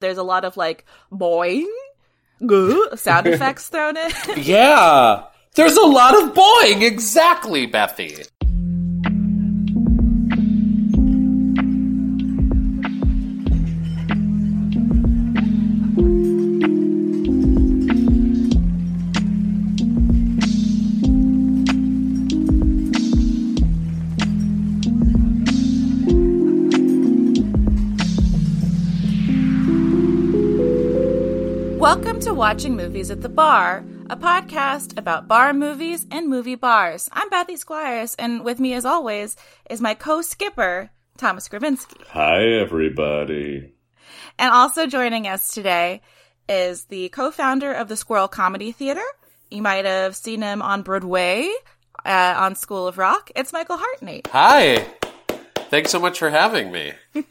There's a lot of like boing goo sound effects thrown in. Yeah. There's a lot of boing. Exactly, Bethy. Welcome to Watching Movies at the Bar, a podcast about bar movies and movie bars. I'm Bethy Squires, and with me, as always, is my co-skipper, Thomas Gravinsky. Hi, everybody. And also joining us today is the co-founder of the Squirrel Comedy Theater. You might have seen him on Broadway, uh, on School of Rock. It's Michael Hartney. Hi. Thanks so much for having me.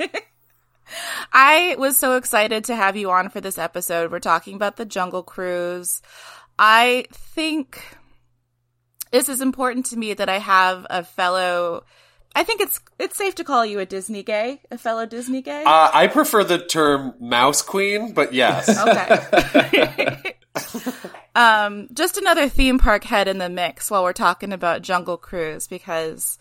I was so excited to have you on for this episode. We're talking about the Jungle Cruise. I think this is important to me that I have a fellow. I think it's it's safe to call you a Disney gay, a fellow Disney gay. Uh, I prefer the term mouse queen, but yes. okay. um, just another theme park head in the mix while we're talking about Jungle Cruise because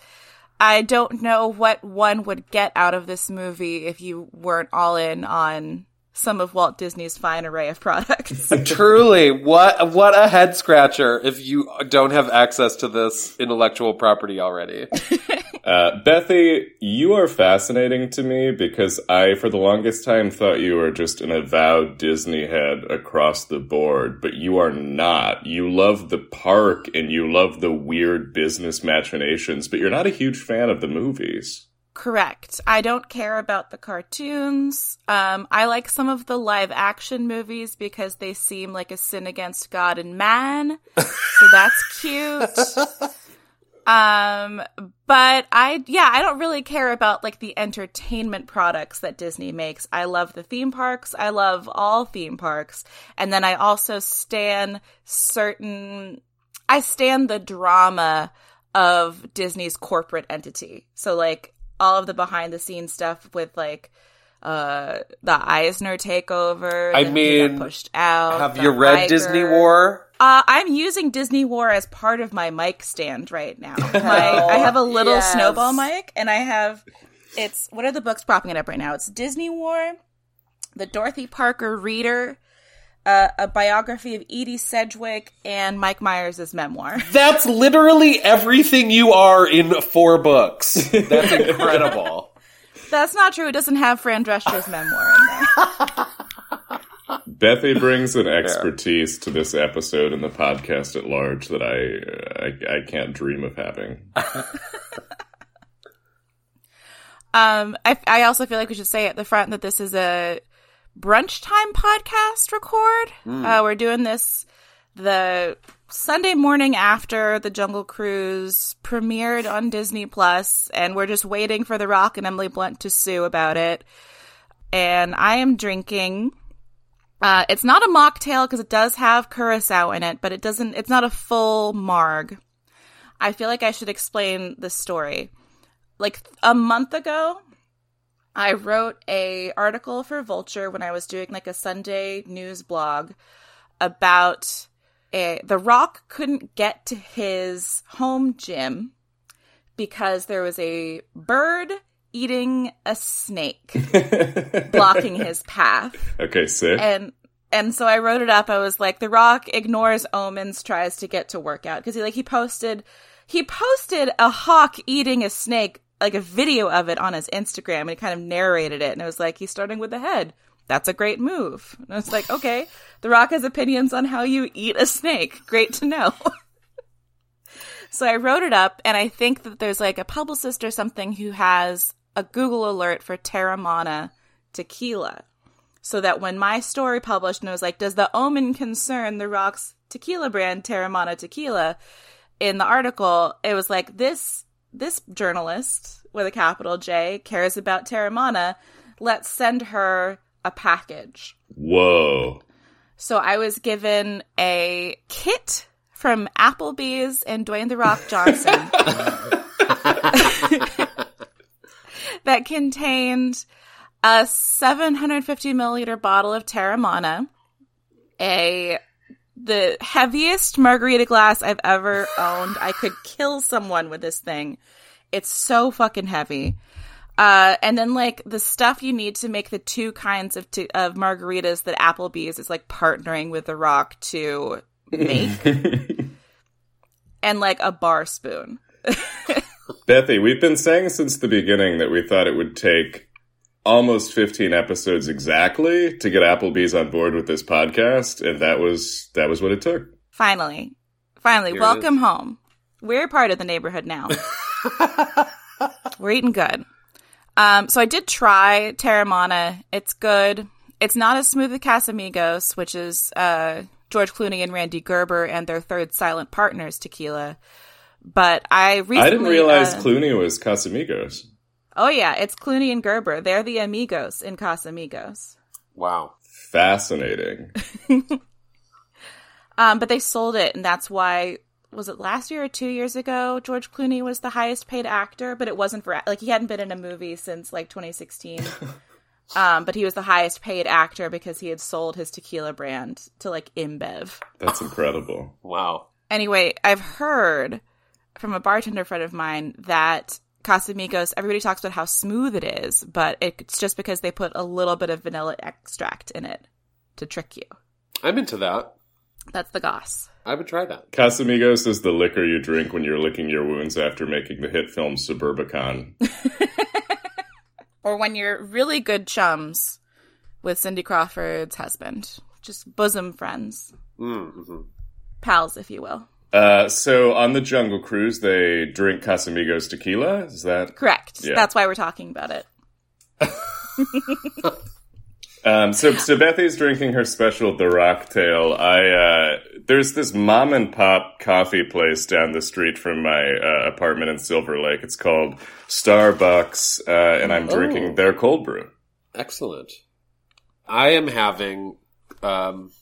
I don't know what one would get out of this movie if you weren't all in on some of Walt Disney's fine array of products. Truly, what what a head scratcher if you don't have access to this intellectual property already. Uh, Bethy, you are fascinating to me because I, for the longest time, thought you were just an avowed Disney head across the board, but you are not. You love the park and you love the weird business machinations, but you're not a huge fan of the movies. Correct. I don't care about the cartoons. Um, I like some of the live action movies because they seem like a sin against God and man. so that's cute. Um, but I, yeah, I don't really care about like the entertainment products that Disney makes. I love the theme parks. I love all theme parks. And then I also stand certain, I stand the drama of Disney's corporate entity. So like all of the behind the scenes stuff with like, uh, the Eisner takeover. I mean, pushed out. Have you read Iger- Disney War? uh, I'm using Disney War as part of my mic stand right now. My, I have a little Yes. snowball mic, and I have it's what are the books propping it up right now? It's Disney War, the Dorothy Parker Reader, uh, a biography of Edie Sedgwick, and Mike Myers' memoir. That's literally everything you are in four books. That's incredible. That's not true. It doesn't have Fran Drescher's memoir in there. Bethy brings an expertise to this episode and the podcast at large that I, I, I can't dream of having. Um, I, I also feel like we should say at the front that this is a brunch time podcast record. Uh, we're doing this the Sunday morning after the Jungle Cruise premiered on Disney Plus, and we're just waiting for The Rock and Emily Blunt to sue about it. And I am drinking. Uh, it's not a mocktail because it does have curacao in it, but it doesn't. It's not a full marg. I feel like I should explain the story like a month ago i wrote a article for vulture when i was doing like a sunday news blog about a, the rock couldn't get to his home gym because there was a bird eating a snake blocking his path Okay, sick. and and so I wrote it up. I was like, The Rock ignores omens, tries to get to workout because he like he posted he posted a hawk eating a snake, like a video of it on his Instagram, and he kind of narrated it, and it was like he's starting with the head. That's a great move. And I was like, okay, The Rock has opinions on how you eat a snake. Great to know. so I wrote it up, and I think that there's like a publicist or something who has a Google alert for Teremana tequila so that when my story published and it was like, does the omen concern the Rock's tequila brand Teremana Tequila? In the article, it was like this this journalist with a capital J cares about Teremana. Let's send her a package. Whoa. So I was given a kit from Applebee's and Dwayne the Rock Johnson that contained a 750 milliliter bottle of Teremana, a the heaviest margarita glass I've ever owned. I could kill someone with this thing. It's so fucking heavy. Uh, and then like the stuff you need to make the two kinds of t- of margaritas that Applebee's is like partnering with The Rock to make, and like a bar spoon. Bethy, we've been saying since the beginning that we thought it would take almost 15 episodes exactly to get Applebee's on board with this podcast, and that was that was what it took. Finally, finally, Here welcome home. We're part of the neighborhood now. We're eating good. Um, so I did try Teremana. It's good. It's not as smooth as Casamigos, which is uh, George Clooney and Rande Gerber and their third silent partners tequila. But I recently I didn't realize uh, Clooney was Casamigos. Oh yeah, it's Clooney and Gerber. They're the amigos in Casamigos. Wow. Fascinating. Um, but they sold it, and that's why was it last year or two years ago? George Clooney was the highest paid actor, but it wasn't for like he hadn't been in a movie since like 2016. um, but he was the highest paid actor because he had sold his tequila brand to like InBev. That's incredible. Wow. Anyway, I've heard from a bartender friend of mine that Casamigos, everybody talks about how smooth it is, but it's just because they put a little bit of vanilla extract in it to trick you. I'm into that. That's the goss. I would try that. Casamigos is the liquor you drink when you're licking your wounds after making the hit film Suburbicon. or when you're really good chums with Cindy Crawford's husband, just bosom friends, Mm-hmm. pals, if you will. Uh, so on the Jungle Cruise, they drink Casamigos tequila. Is that Correct. Yeah. That's why we're talking about it. Um, so, so Bethy's drinking her special The Rocktail. I uh, there's this mom and pop coffee place down the street from my uh, apartment in Silver Lake. It's called Starbucks, uh, and I'm drinking Oh. their cold brew. Excellent. I am having. Um,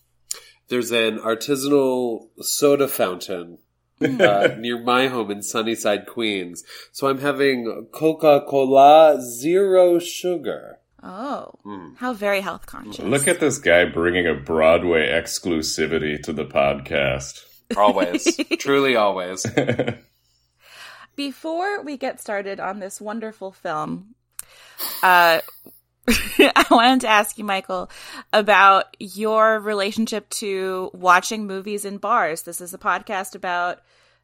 there's an artisanal soda fountain uh, near my home in Sunnyside, Queens. So I'm having Coca Cola Zero Sugar. Oh, Mm. how very health conscious. Look at this guy bringing a Broadway exclusivity to the podcast. Always. Truly always. Before we get started on this wonderful film, uh, I wanted to ask you, Michael, about your relationship to watching movies in bars. This is a podcast about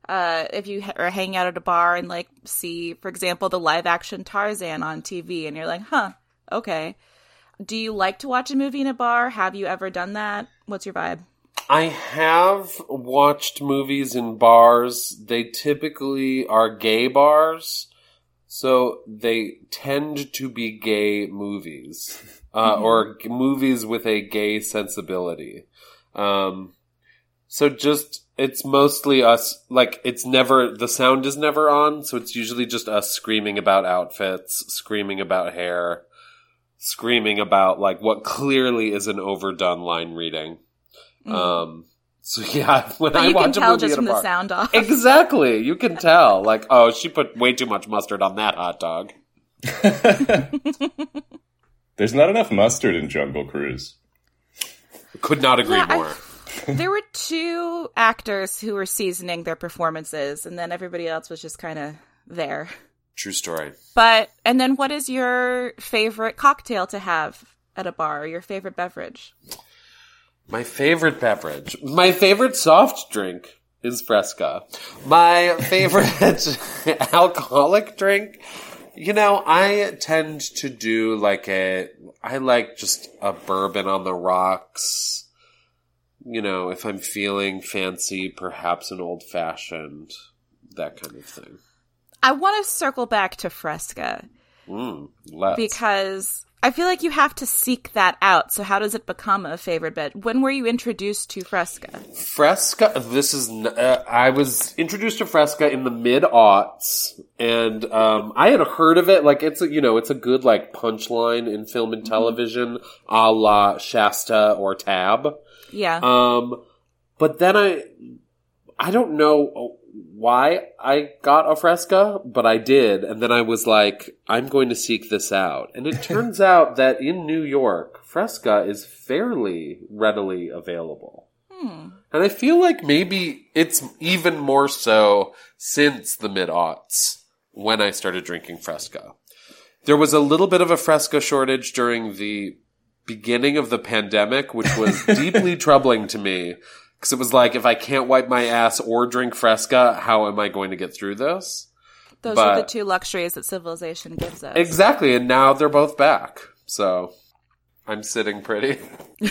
uh, if you ha- are hanging out at a bar and like see, for example, the live action Tarzan on TV, and you're like, huh, okay. Do you like to watch a movie in a bar? Have you ever done that? What's your vibe? I have watched movies in bars. They typically are gay bars, so they tend to be gay movies uh, or g- movies with a gay sensibility. Um, so just it's mostly us. Like it's never the sound is never on, so it's usually just us screaming about outfits, screaming about hair, screaming about like what clearly is an overdone line reading. Um, so yeah, when Mm. But I you watch can a movie just at a from the sound off. Exactly, you can tell. Like, oh, she put way too much mustard on that hot dog. There's not enough mustard in Jungle Cruise. Could not agree Yeah, I- more. there were two actors who were seasoning their performances, and then everybody else was just kind of there. True story. But and then, what is your favorite cocktail to have at a bar? Your favorite beverage? My favorite beverage, my favorite soft drink is Fresca. My favorite alcoholic drink, you know, I tend to do like a, I like just a bourbon on the rocks. You know, if I'm feeling fancy, perhaps an old fashioned, that kind of thing. I want to circle back to Fresca Mm, because I feel like you have to seek that out. So, how does it become a favorite bed? When were you introduced to Fresca? Fresca. This is. Uh, I was introduced to Fresca in the mid aughts, and um, I had heard of it. Like it's a, you know, it's a good like punchline in film and television, a la Shasta or Tab. Yeah. Um, but then I, I don't know why I got a Fresca, but I did. And then I was like, I'm going to seek this out. And it turns out that in New York, Fresca is fairly readily available. Hmm. And I feel like maybe it's even more so since the mid aughts when I started drinking Fresca. There was a little bit of a Fresca shortage during the beginning of the pandemic, which was deeply troubling to me because it was like, if I can't wipe my ass or drink Fresca, how am I going to get through this? Those But- are the two luxuries that civilization gives us. Exactly, and now they're both back. So I'm sitting pretty.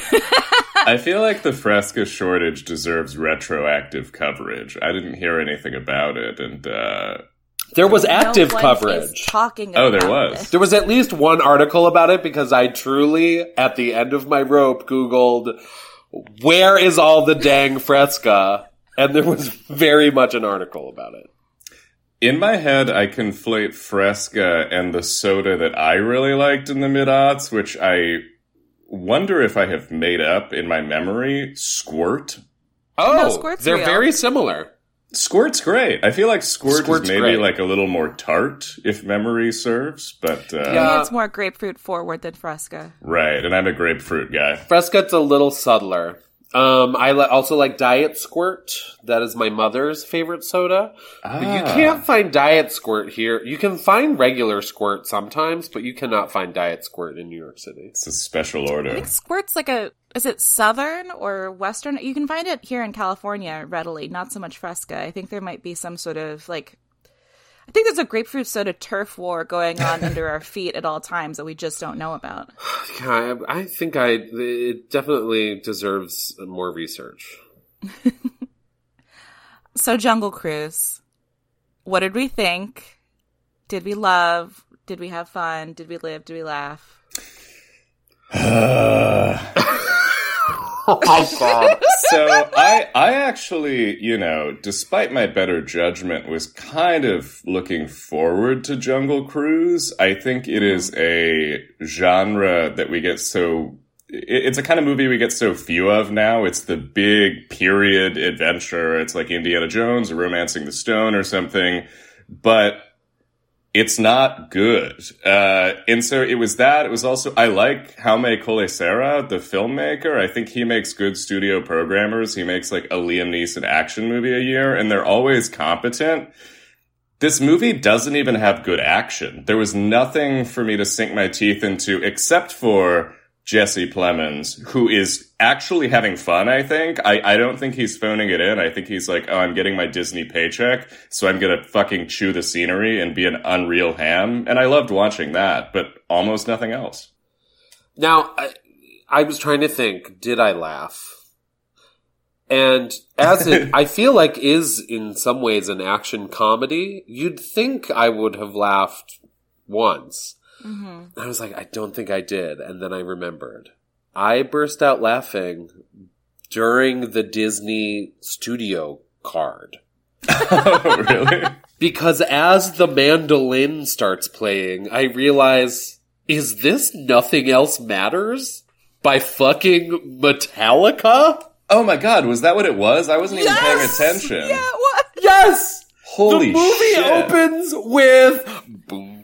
I feel like the Fresca shortage deserves retroactive coverage. I didn't hear anything about it, and uh, There was No active one coverage. is talking Oh, there was. it. There was at least one article about it because I truly, at the end of my rope, Googled, where is all the dang Fresca? And there was very much an article about it. in my head, I conflate Fresca and the soda that I really liked in the mid aughts, which I wonder if I have made up in my memory. Squirt. Oh, Squirt's they're real. very similar. Squirt's great. I feel like Squirt Squirt's is maybe great. like a little more tart, if memory serves. But uh, Yeah. it's more grapefruit forward than Fresca. right, and I'm a grapefruit guy. Fresca's a little subtler. Um, I li- also like Diet Squirt. That is my mother's favorite soda. But you Ah. can't find Diet Squirt here. You can find regular Squirt sometimes, but you cannot find Diet Squirt in New York City. It's a special I order. think Squirt's like a is it southern or western? You can find it here in California readily, not so much Fresca. I think there might be some sort of like I think there's a grapefruit soda turf war going on under our feet at all times that we just don't know about. Yeah, I, I think I it definitely deserves more research. So Jungle Cruise. What did we think? Did we love? Did we have fun? Did we live? Did we laugh? Oh god. so I I actually, you know, despite my better judgment, was kind of looking forward to Jungle Cruise. I think it is a genre that we get so it's a kind of movie we get so few of now. It's the big period adventure. It's like Indiana Jones or Romancing the Stone or something, but it's not good. Uh, and so it was that. It was also, I like Jaume Collet-Serra, the filmmaker. I think he makes good studio programmers. He makes like a Liam Neeson action movie a year and they're always competent. This movie doesn't even have good action. There was nothing for me to sink my teeth into except for Jesse Plemons, who is actually having fun, I think. I, I don't think he's phoning it in. I think he's like, oh, I'm getting my Disney paycheck, so I'm gonna fucking chew the scenery and be an unreal ham. And I loved watching that, but almost nothing else. Now, I, I was trying to think, did I laugh? And as it, I feel like is in some ways an action comedy, you'd think I would have laughed once. Mm-hmm. I was like, I don't think I did. And then I remembered. I burst out laughing during the Disney studio card. oh, really? Because as the mandolin starts playing, I realize, is this Nothing Else Matters? By fucking Metallica? Oh my god, was that what it was? I wasn't even paying attention. Yeah, what? Yes! Holy the movie shit. opens with boom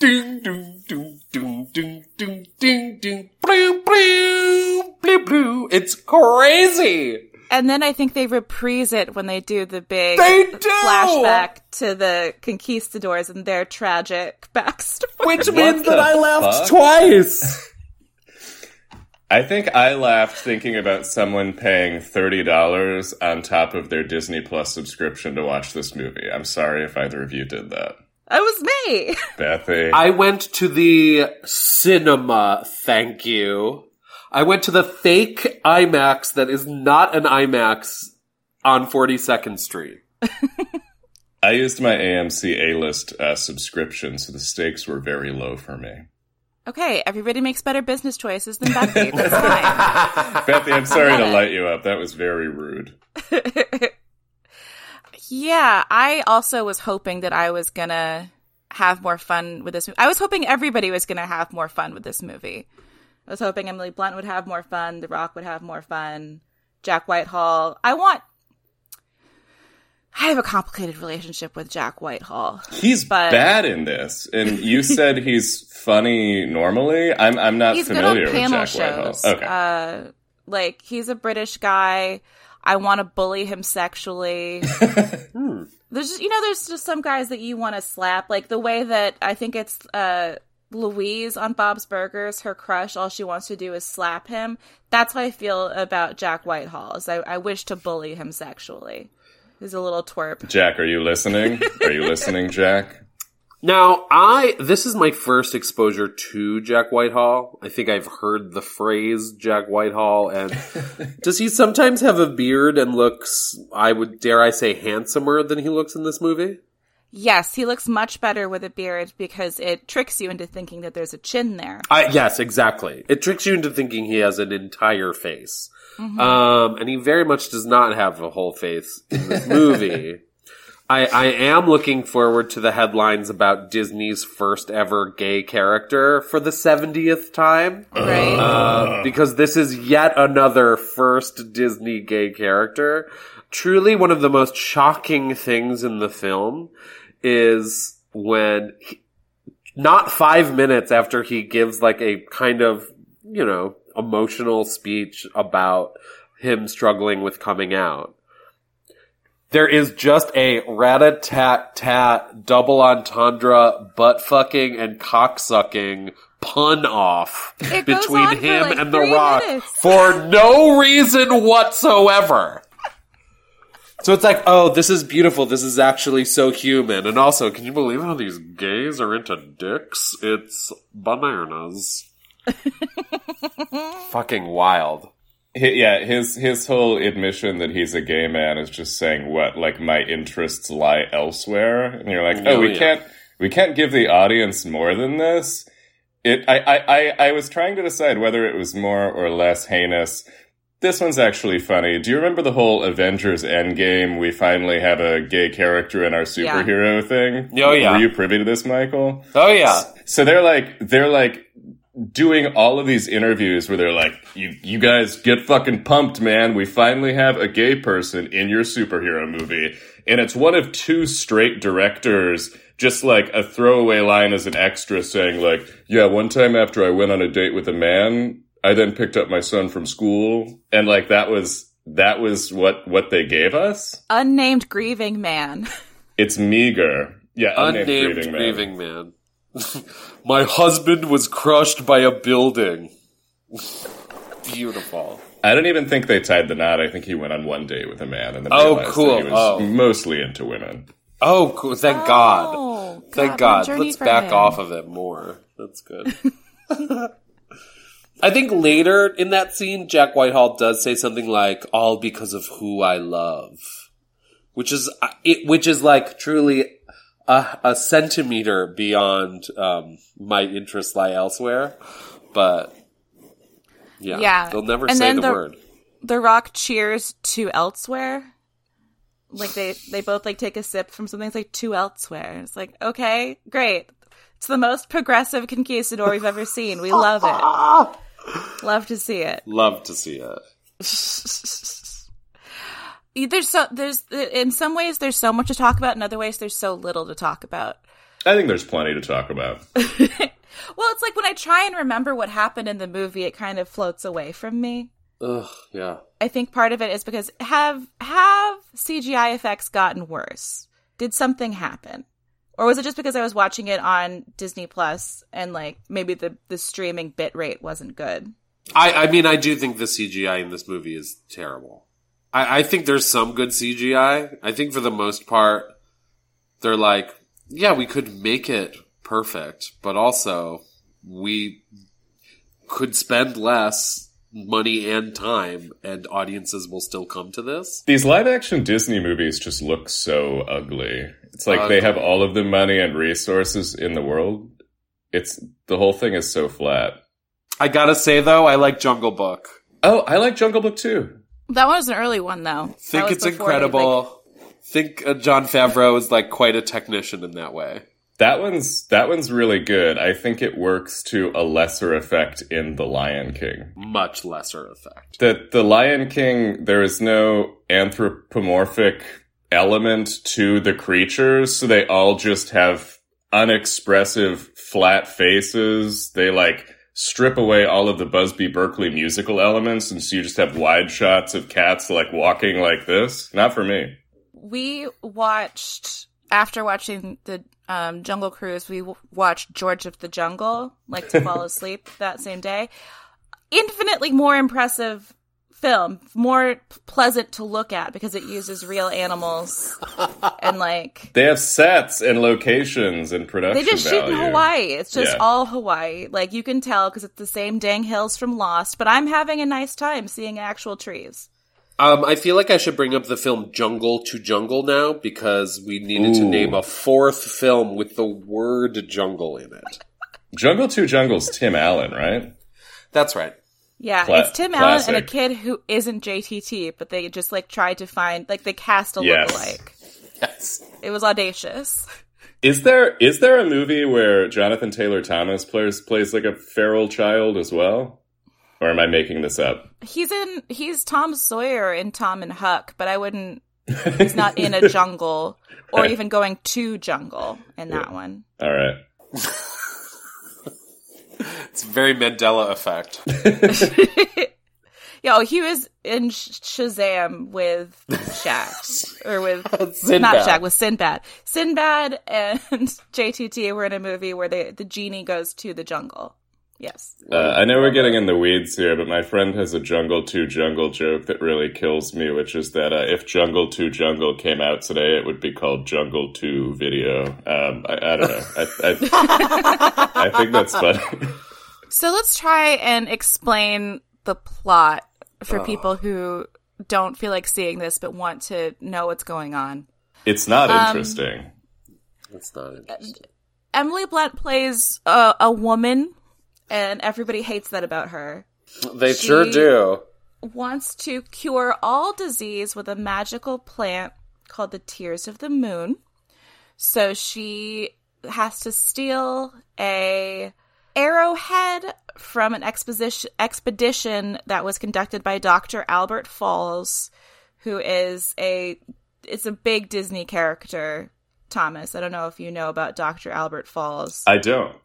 doom doom ding doom doom doom doom doom ding ding blue blue blue blue. It's crazy. And then I think they reprise it when they do the big They do! flashback to the conquistadors and their tragic backstory. Which What means that I laughed fuck? twice. I think I laughed thinking about someone paying $30 on top of their Disney Plus subscription to watch this movie. I'm sorry if either of you did that. That was me. Bethy. I went to the cinema, thank you. I went to the fake IMAX that is not an IMAX on 42nd Street. I used my AMC A-list uh, subscription, so the stakes were very low for me. Okay, everybody makes better business choices than Bethy. That's fine. Bethy, I'm sorry to light you up. That was very rude. Yeah, I also was hoping that I was gonna have more fun with this movie. I was hoping everybody was gonna have more fun with this movie. I was hoping Emily Blunt would have more fun, The Rock would have more fun, Jack Whitehall. I want I have a complicated relationship with Jack Whitehall. He's But- bad in this, and you said he's funny normally. I'm I'm not He's familiar with Jack Whitehall. Okay, Uh, like he's a British guy. I want to bully him sexually. There's just, you know, there's just some guys that you want to slap, like the way that I think it's uh, Louise on Bob's Burgers. Her crush, all she wants to do is slap him. That's how I feel about Jack Whitehall. Is I, I wish to bully him sexually. He's a little twerp. Jack, are you listening? Are you listening, Jack? Now, I this is my first exposure to Jack Whitehall. I think I've heard the phrase Jack Whitehall, and does he sometimes have a beard and looks? I would dare I say handsomer than he looks in this movie. Yes, he looks much better with a beard because it tricks you into thinking that there's a chin there. I, yes, exactly. It tricks you into thinking he has an entire face, um, and he very much does not have a whole face in this movie. I, I am looking forward to the headlines about Disney's first ever gay character for the 70th time. Right? Uh, because this is yet another first Disney gay character. Truly one of the most shocking things in the film is when he- not five minutes after he gives like a kind of, you know, emotional speech about him struggling with coming out. There is just a rat-a-tat-tat double entendre butt fucking and cock sucking pun off It between him like, and The Rock minutes. for no reason whatsoever. So it's like, oh, this is beautiful. This is actually so human. And also, can you believe how these gays are into dicks? It's bananas. Fucking wild. Hi- yeah, his his whole admission that he's a gay man is just saying what like my interests lie elsewhere, and you're like, oh, Oh, we yeah. can't we can't give the audience more than this. It I, I I I was trying to decide whether it was more or less heinous. This one's actually funny. Do you remember the whole Avengers Endgame? We finally have a gay character in our superhero thing. Oh, yeah. Were you privy to this, Michael? Oh yeah. So they're like they're like doing all of these interviews where they're like, "You you guys get fucking pumped, man! We finally have a gay person in your superhero movie." And it's one of two straight directors, just like a throwaway line as an extra saying like, "Yeah, one time after I went on a date with a man, I then picked up my son from school." And like that was that was what what they gave us. Unnamed grieving man. It's meager. Yeah, Unnamed grieving grieving, man. man. My husband was crushed by a building. Beautiful. I don't even think they tied the knot. I think he went on one date with a man and then Oh, cool. that he was Oh. mostly into women. Oh, cool. Thank God. Oh, Thank what a God. Let's back him. off of it more. That's good. I think later in that scene, Jack Whitehall does say something like, all because of who I love. Which is, uh, it, which is like truly a, a centimeter beyond, um, my interests lie elsewhere. But, yeah. Yeah. They'll never And say the, the- word. The Rock cheers to elsewhere. Like they they both like take a sip from something. It's like to elsewhere. It's like okay, great. It's the most progressive conquistador we've ever seen. We love it. love to see it. Love to see it. There's so there's in some ways there's so much to talk about. In other ways there's so little to talk about. I think there's plenty to talk about. Well, it's like when I try and remember what happened in the movie, it kind of floats away from me. Ugh, yeah. I think part of it is because have have CGI effects gotten worse? Did something happen? Or was it just because I was watching it on Disney Plus and like maybe the the streaming bit rate wasn't good? I, I mean, I do think the CGI in this movie is terrible. I, I think there's some good CGI. I think for the most part, they're like, yeah, we could make it perfect, but also we could spend less money and time, and audiences will still come to this. These live action Disney movies just look so ugly. It's like they have all of the money and resources in the world. It's the whole thing is so flat. I gotta say though, I like Jungle Book. Oh, I like Jungle Book too. That one was an early one though. That Think it's before they, incredible. Think uh, Jon Favreau is like quite a technician in that way. That one's that one's really good. I think it works to a lesser effect in The Lion King. Much lesser effect. The The Lion King, there is no anthropomorphic element to the creatures, so they all just have unexpressive flat faces. They like strip away all of the Busby Berkeley musical elements, and so you just have wide shots of cats like walking like this. Not for me. We watched after watching the um, Jungle Cruise. We watched George of the Jungle, like to fall asleep that same day. Infinitely more impressive film, more pleasant to look at because it uses real animals and like They have sets and locations and production. they just shoot in. Hawaii. It's just Yeah. all Hawaii. Like you can tell because it's the same dang hills from Lost. But I'm having a nice time seeing actual trees. Um, I feel like I should bring up the film Jungle to Jungle now because we needed to name a fourth film with the word jungle in it. Jungle to Jungle's Tim Allen, right? That's right. Yeah, Cla- it's Tim Allen and a kid who isn't JTT, but they just like tried to find like they cast a Yes. lookalike. Yes. It was audacious. Is there is there a movie where Jonathan Taylor Thomas plays plays like a feral child as well? Or am I making this up? He's in he's Tom Sawyer in Tom and Huck, but I wouldn't he's not in a jungle or even going to jungle in that one. All right. It's very Mandela effect. Yeah, oh, he was in Shazam with Shaq or with Sinbad. not Shaq with Sinbad. Sinbad and JTT were in a movie where they, the genie goes to the jungle. Yes. Uh, I know we're getting in the weeds here, but my friend has a Jungle 2 Jungle joke that really kills me, which is that uh, if Jungle 2 Jungle came out today, it would be called Jungle 2 Video. Um, I, I don't know. I, I, I think that's funny. So let's try and explain the plot for people who don't feel like seeing this but want to know what's going on. It's not interesting. That's not interesting. Emily Blunt plays a, a woman, and everybody hates that about her. They She- sure do. Wants to cure all disease with a magical plant called the Tears of the Moon. So she has to steal a arrowhead from an exposition expedition that was conducted by Dr. Albert Falls, who is a it's a big Disney character. Thomas, I don't know if you know about Dr. Albert Falls. I don't.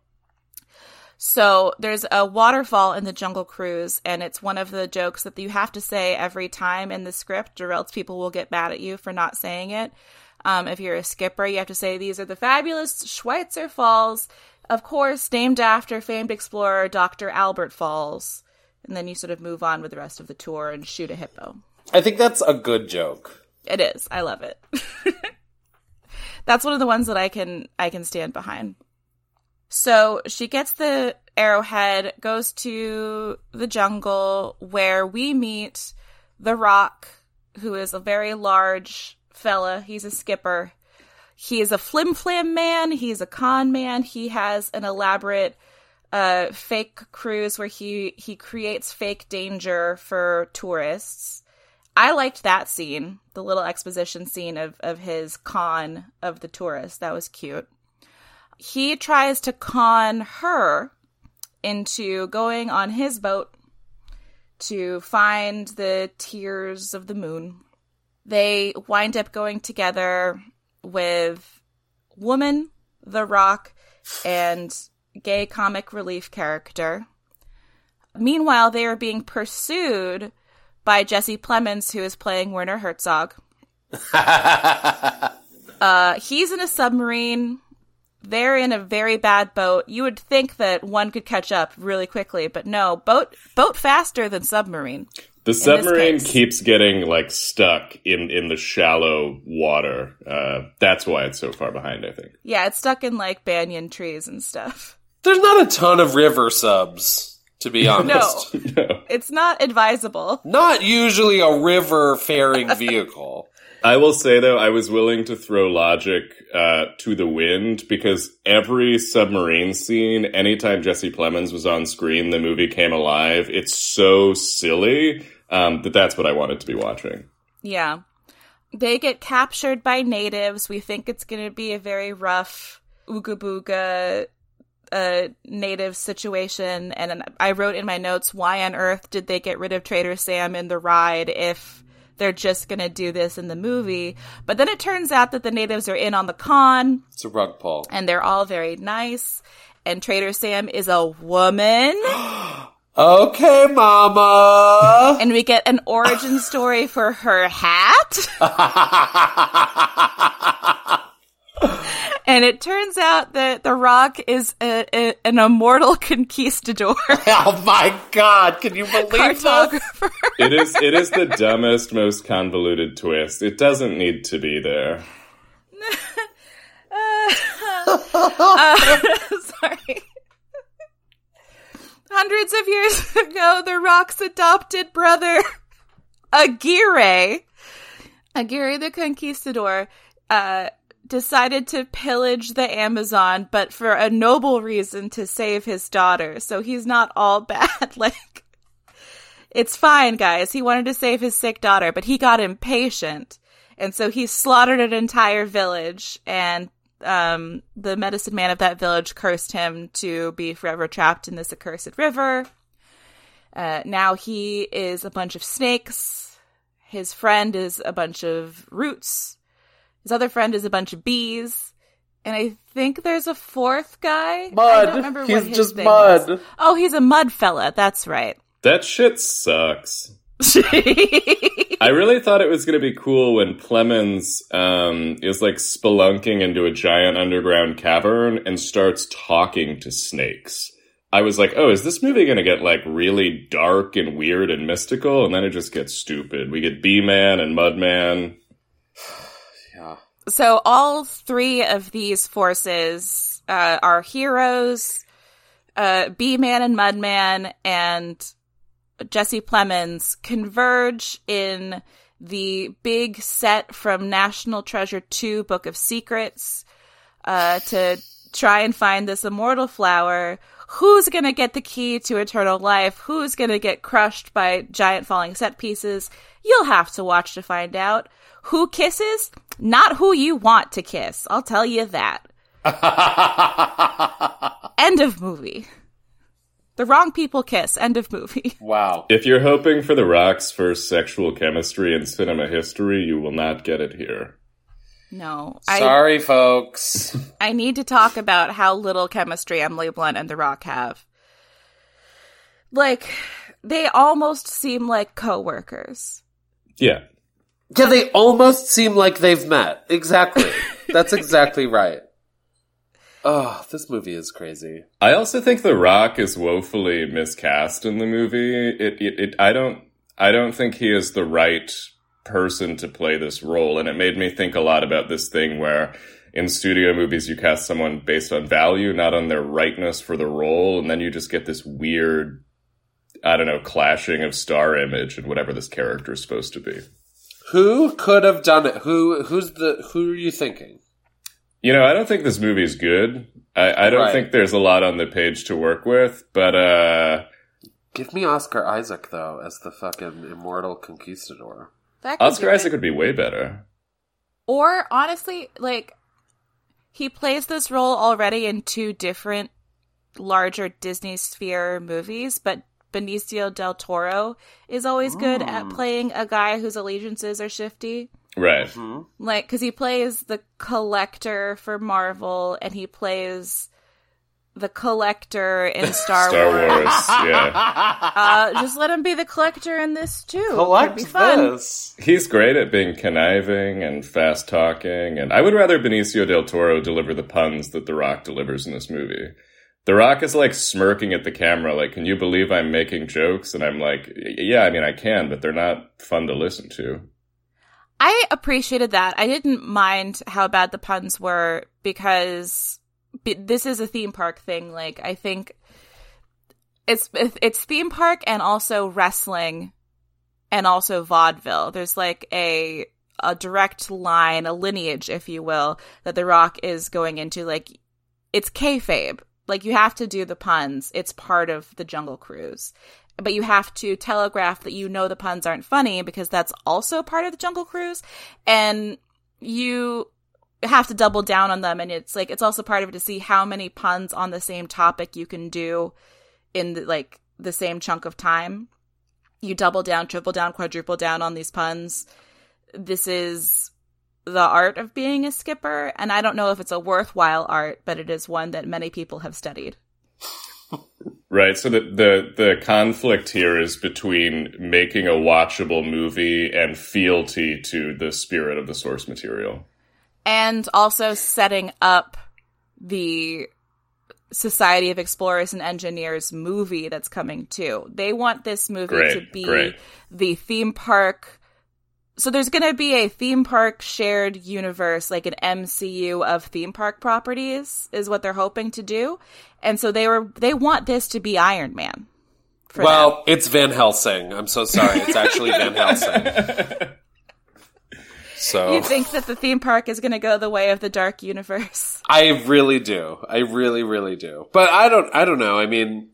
So there's a waterfall in the Jungle Cruise, and it's one of the jokes that you have to say every time in the script, or else people will get mad at you for not saying it. Um, if you're a skipper, you have to say these are the fabulous Schweitzer Falls, of course, named after famed explorer Dr. Albert Falls. And then you sort of move on with the rest of the tour and shoot a hippo. I think that's a good joke. It is. I love it. That's one of the ones that I can I can stand behind. So she gets the arrowhead, goes to the jungle where we meet the Rock, who is a very large fella. He's a skipper. He is a flim flam man. He's a con man. He has an elaborate uh, fake cruise where he he creates fake danger for tourists. I liked that scene, the little exposition scene of of his con of the tourists. That was cute. He tries to con her into going on his boat to find the tears of the moon. They wind up going together with Woman, The Rock, and gay comic relief character. Meanwhile, they are being pursued by Jesse Plemons, who is playing Werner Herzog. uh, he's in a submarine. They're in a very bad boat. You would think that one could catch up really quickly, but no. Boat boat faster than submarine. The submarine keeps getting like stuck in in the shallow water. Uh, that's why it's so far behind. I think. Yeah, it's stuck in like banyan trees and stuff. There's not a ton of river subs, to be honest. No, it's not advisable. Not usually a river faring vehicle. I will say though, I was willing to throw logic uh, to the wind because every submarine scene, anytime Jesse Plemons was on screen, the movie came alive. It's so silly um, that that's what I wanted to be watching. Yeah. They get captured by natives. We think it's going to be a very rough ooga booga uh, native situation. And I wrote in my notes, why on earth did they get rid of Trader Sam in the ride if they're just going to do this in the movie. But then it turns out that the natives are in on the con It's a rug pull. and they're all very nice. And Trader Sam is a woman. Okay, mama. and we get an origin story for her hat. and it turns out that The Rock is a, a, an immortal conquistador oh my god, can you believe that? It is it is the dumbest, most convoluted twist. It doesn't need to be there. Sorry. Hundreds of years ago, The Rock's adopted brother, Aguirre, Aguirre the Conquistador, uh, decided to pillage the Amazon, but for a noble reason to save his daughter. So he's not all bad. like, it's fine, guys. He wanted to save his sick daughter, but he got impatient. And so he slaughtered an entire village and um, the medicine man of that village cursed him to be forever trapped in this accursed river. Uh, now he is a bunch of snakes. His friend is a bunch of roots. His other friend is a bunch of bees. And I think there's a fourth guy. I Mud. don't remember He's what his just thing mud. was. Oh, he's a mud fella. That's right. That shit sucks. I really thought it was going to be cool when Plemons um, is like spelunking into a giant underground cavern and starts talking to snakes. I was like, oh, is this movie going to get like really dark and weird and mystical? And then it just gets stupid. We get Bee Man and Mud Man. So all three of these forces uh, are heroes uh, b-man and mudman and jesse plemons converge in the big set from national treasure 2 book of secrets uh, to try and find this immortal flower who's gonna get the key to eternal life who's gonna get crushed by giant falling set pieces you'll have to watch to find out who kisses not who you want to kiss i'll tell you that End of movie. The wrong people kiss. End of movie. wow. If you're hoping for The Rock's first sexual chemistry in cinema history, you will not get it here. No, I Sorry, folks. I need to talk about how little chemistry Emily Blunt and The Rock have. Like, they almost seem like coworkers. Yeah. yeah, they almost seem like they've met. Exactly. That's exactly right. Oh, this movie is crazy. I also think The Rock is woefully miscast in the movie. It, it, it, I don't, I don't think he is the right person to play this role, and it made me think a lot about this thing where in studio movies you cast someone based on value, not on their rightness for the role, and then you just get this weird, I don't know, clashing of star image and whatever this character is supposed to be. Who could have done it? Who? Who's the? Who are you thinking? You know, I don't think this movie's good. I, I don't Right. think there's a lot on the page to work with, but uh Give me Oscar Isaac though as the fucking immortal conquistador. That could Oscar do it. Isaac would be way better. Or honestly, like he plays this role already in two different larger Disney sphere movies, but Benicio del Toro is always good at hmm. playing a guy whose allegiances are shifty. Right. Mm-hmm. Like, because he plays the collector for Marvel, and he plays the collector in Star, Star Wars. Wars, yeah. Uh, just let him be the collector in this too. Collect be fun. this. He's great at being conniving and fast talking, and I would rather Benicio del Toro deliver the puns that The Rock delivers in this movie. The Rock is like smirking at the camera, like, can you believe I'm making jokes? And I'm like, yeah, I mean, I can, but they're not fun to listen to. I appreciated that. I didn't mind how bad the puns were because b- this is a theme park thing. Like I think it's it's theme park and also wrestling and also vaudeville. There's like a a direct line, a lineage, if you will, that The Rock is going into. Like it's kayfabe. Like you have to do the puns. It's part of the Jungle Cruise. But you have to telegraph that you know the puns aren't funny because that's also part of the Jungle Cruise. And you have to double down on them. And it's like, it's also part of it to see how many puns on the same topic you can do in the, like the same chunk of time. you double down, triple down, quadruple down on these puns. This is the art of being a skipper, and I don't know if it's a worthwhile art, but it is one that many people have studied. Right. So the, the the conflict here is between making a watchable movie and fealty to the spirit of the source material. And also setting up the Society of Explorers and Engineers movie that's coming too. They want this movie Great, to be great. the theme park. So there's going to be a theme park shared universe, like an MCU of theme park properties, is what they're hoping to do. And so they were they want this to be Iron Man. For them. Well, it's Van Helsing. I'm so sorry. It's actually Van Helsing. So you think that the theme park is going to go the way of the dark universe? I really do. I really, really do. But I don't. I don't know. I mean,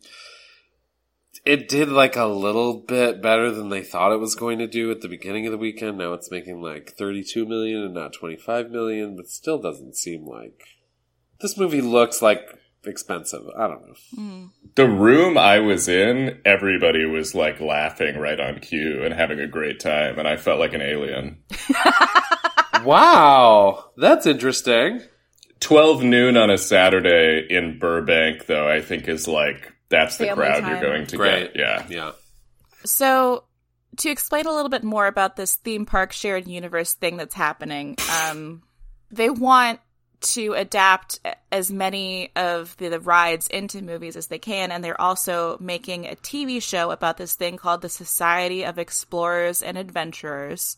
it did like a little bit better than they thought it was going to do at the beginning of the weekend. Now it's making like 32 million and not 25 million, but still doesn't seem like this movie looks like expensive. I don't know. The room I was in, everybody was like laughing right on cue and having a great time, and I felt like an alien. Wow, that's interesting. 12 noon on a Saturday in Burbank, though, I think is like, that's the Family crowd time. you're going to Great. get. Yeah. Yeah. So, to explain a little bit more about this theme park shared universe thing that's happening, um, they want to adapt as many of the, the rides into movies as they can, and they're also making a TV show about this thing called the Society of Explorers and Adventurers,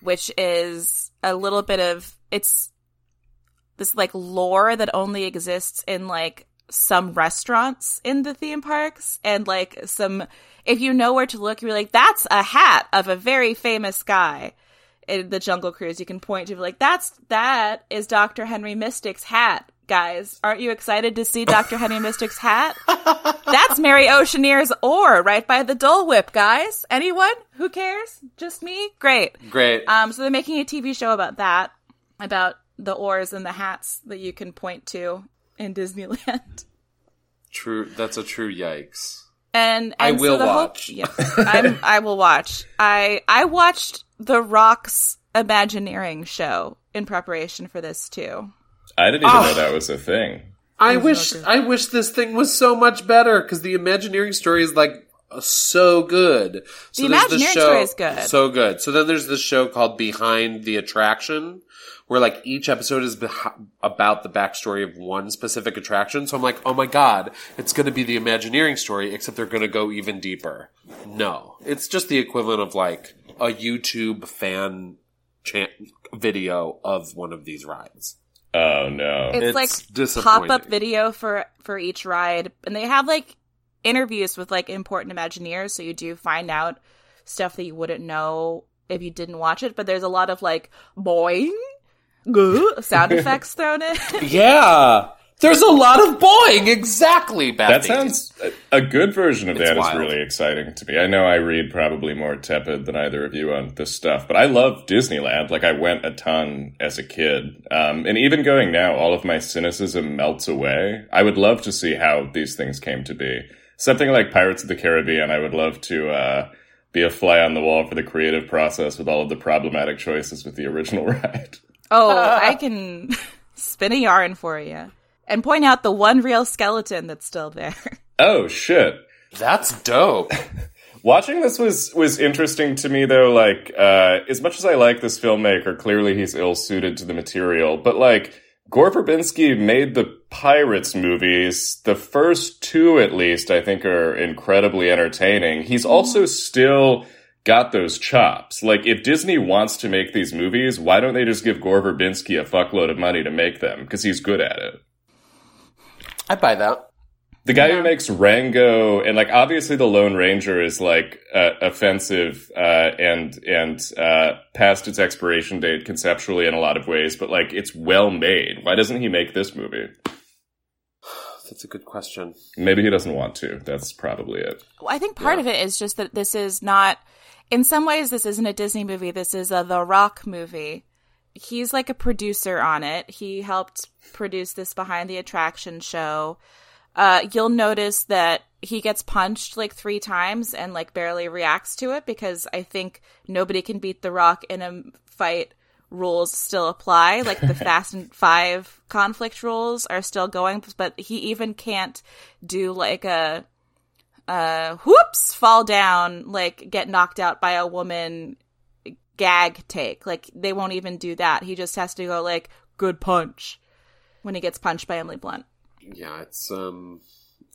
which is a little bit of it's this like lore that only exists in like some restaurants in the theme parks and like some if you know where to look you're like that's a hat of a very famous guy in the jungle cruise you can point to be like that's that is dr henry mystic's hat guys aren't you excited to see dr henry mystic's hat that's mary oceaneer's oar right by the dole whip guys anyone who cares just me great Great. um, so they're making a TV show about that, about the oars and the hats that you can point to in Disneyland. true. That's a true yikes. And, and I so will whole- watch. yeah, I'm, I will watch. I I watched The Rock's Imagineering show in preparation for this too. I didn't even Ah. know that was a thing. I wish I wish this thing was so much better because the Imagineering story is like so good. So The there's Imagineering show- story is good. so good. So then there's this show called Behind the Attraction, where like each episode is beh- about the backstory of one specific attraction. So I'm like, oh my god, it's going to be the Imagineering story, except they're going to go even deeper. No, it's just the equivalent of like a YouTube fan chan video of one of these rides. Oh no. It's, It's like disappointing. pop up video for for each ride, and they have like interviews with like important Imagineers, so you do find out stuff that you wouldn't know if you didn't watch it. But there's a lot of like boing, sound effects thrown in. Yeah. There's a lot of boing. Exactly, Bethany. That sounds a good version of It's that is wild. really exciting to me. I know I read probably more tepid than either of you on this stuff, but I love Disneyland. Like I went a ton as a kid, um, and even going now, all of my cynicism melts away. I would love to see how these things came to be. Something like Pirates of the Caribbean. I would love to uh, be a fly on the wall for the creative process with all of the problematic choices with the original ride. oh, I can spin a yarn for you and point out the one real skeleton that's still there. Oh shit! That's dope. Watching this was was interesting to me though. Like, uh, as much as I like this filmmaker, clearly he's ill suited to the material. But like, Gore Verbinski made the Pirates movies. The first two, at least, I think, are incredibly entertaining. He's also still got those chops. Like, if Disney wants to make these movies, why don't they just give Gore Verbinski a fuckload of money to make them? Because he's good at it. I buy that. The guy who makes Rango and like obviously the Lone Ranger is like uh, offensive uh, and and uh, past its expiration date conceptually in a lot of ways, but like it's well made. Why doesn't he make this movie? That's a good question. Maybe he doesn't want to. That's probably it. I think part of it is just that this is not, in some ways, this isn't a Disney movie. This is a The Rock movie. He's like a producer on it. He helped produce this behind the attraction show. uh, you'll notice that he gets punched like three times and like barely reacts to it because I think nobody can beat The Rock in a fight rules still apply. Like the Fast and Five conflict rules are still going, but he even can't do like a uh whoops fall down like get knocked out by a woman gag take like they won't even do that he just has to go like good punch when he gets punched by emily blunt Yeah, it's um,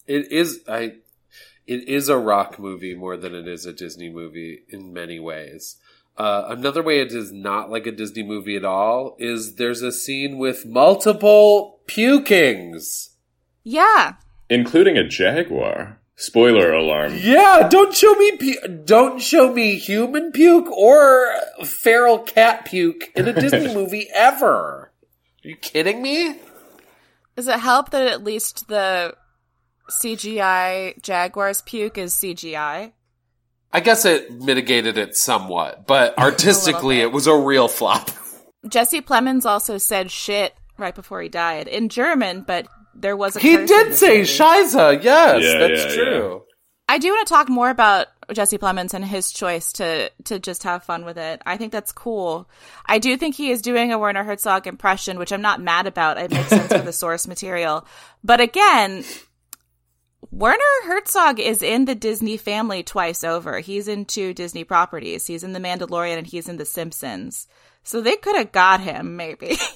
it is I, it is a rock movie more than it is a Disney movie in many ways. Uh, another way it is not like a Disney movie at all is there's a scene with multiple pukings. yeah Including a jaguar. Spoiler alarm. Yeah, don't show me pu- don't show me human puke or feral cat puke in a Disney movie ever. Are you kidding me? does it help that at least the cgi jaguars puke is cgi I guess it mitigated it somewhat, but artistically it was a real flop. jesse plemons also said shit right before he died in german but there was a He curse did say movie. Shiza, yes, Yeah, that's yeah, true. I do want to talk more about Jesse Plemons and his choice to to just have fun with it. I think that's cool. I do think he is doing a Werner Herzog impression, which I'm not mad about. It makes sense for the source material. But again, Werner Herzog is in the Disney family twice over. He's in two Disney properties. He's in The Mandalorian and he's in The Simpsons. So they could have got him, maybe.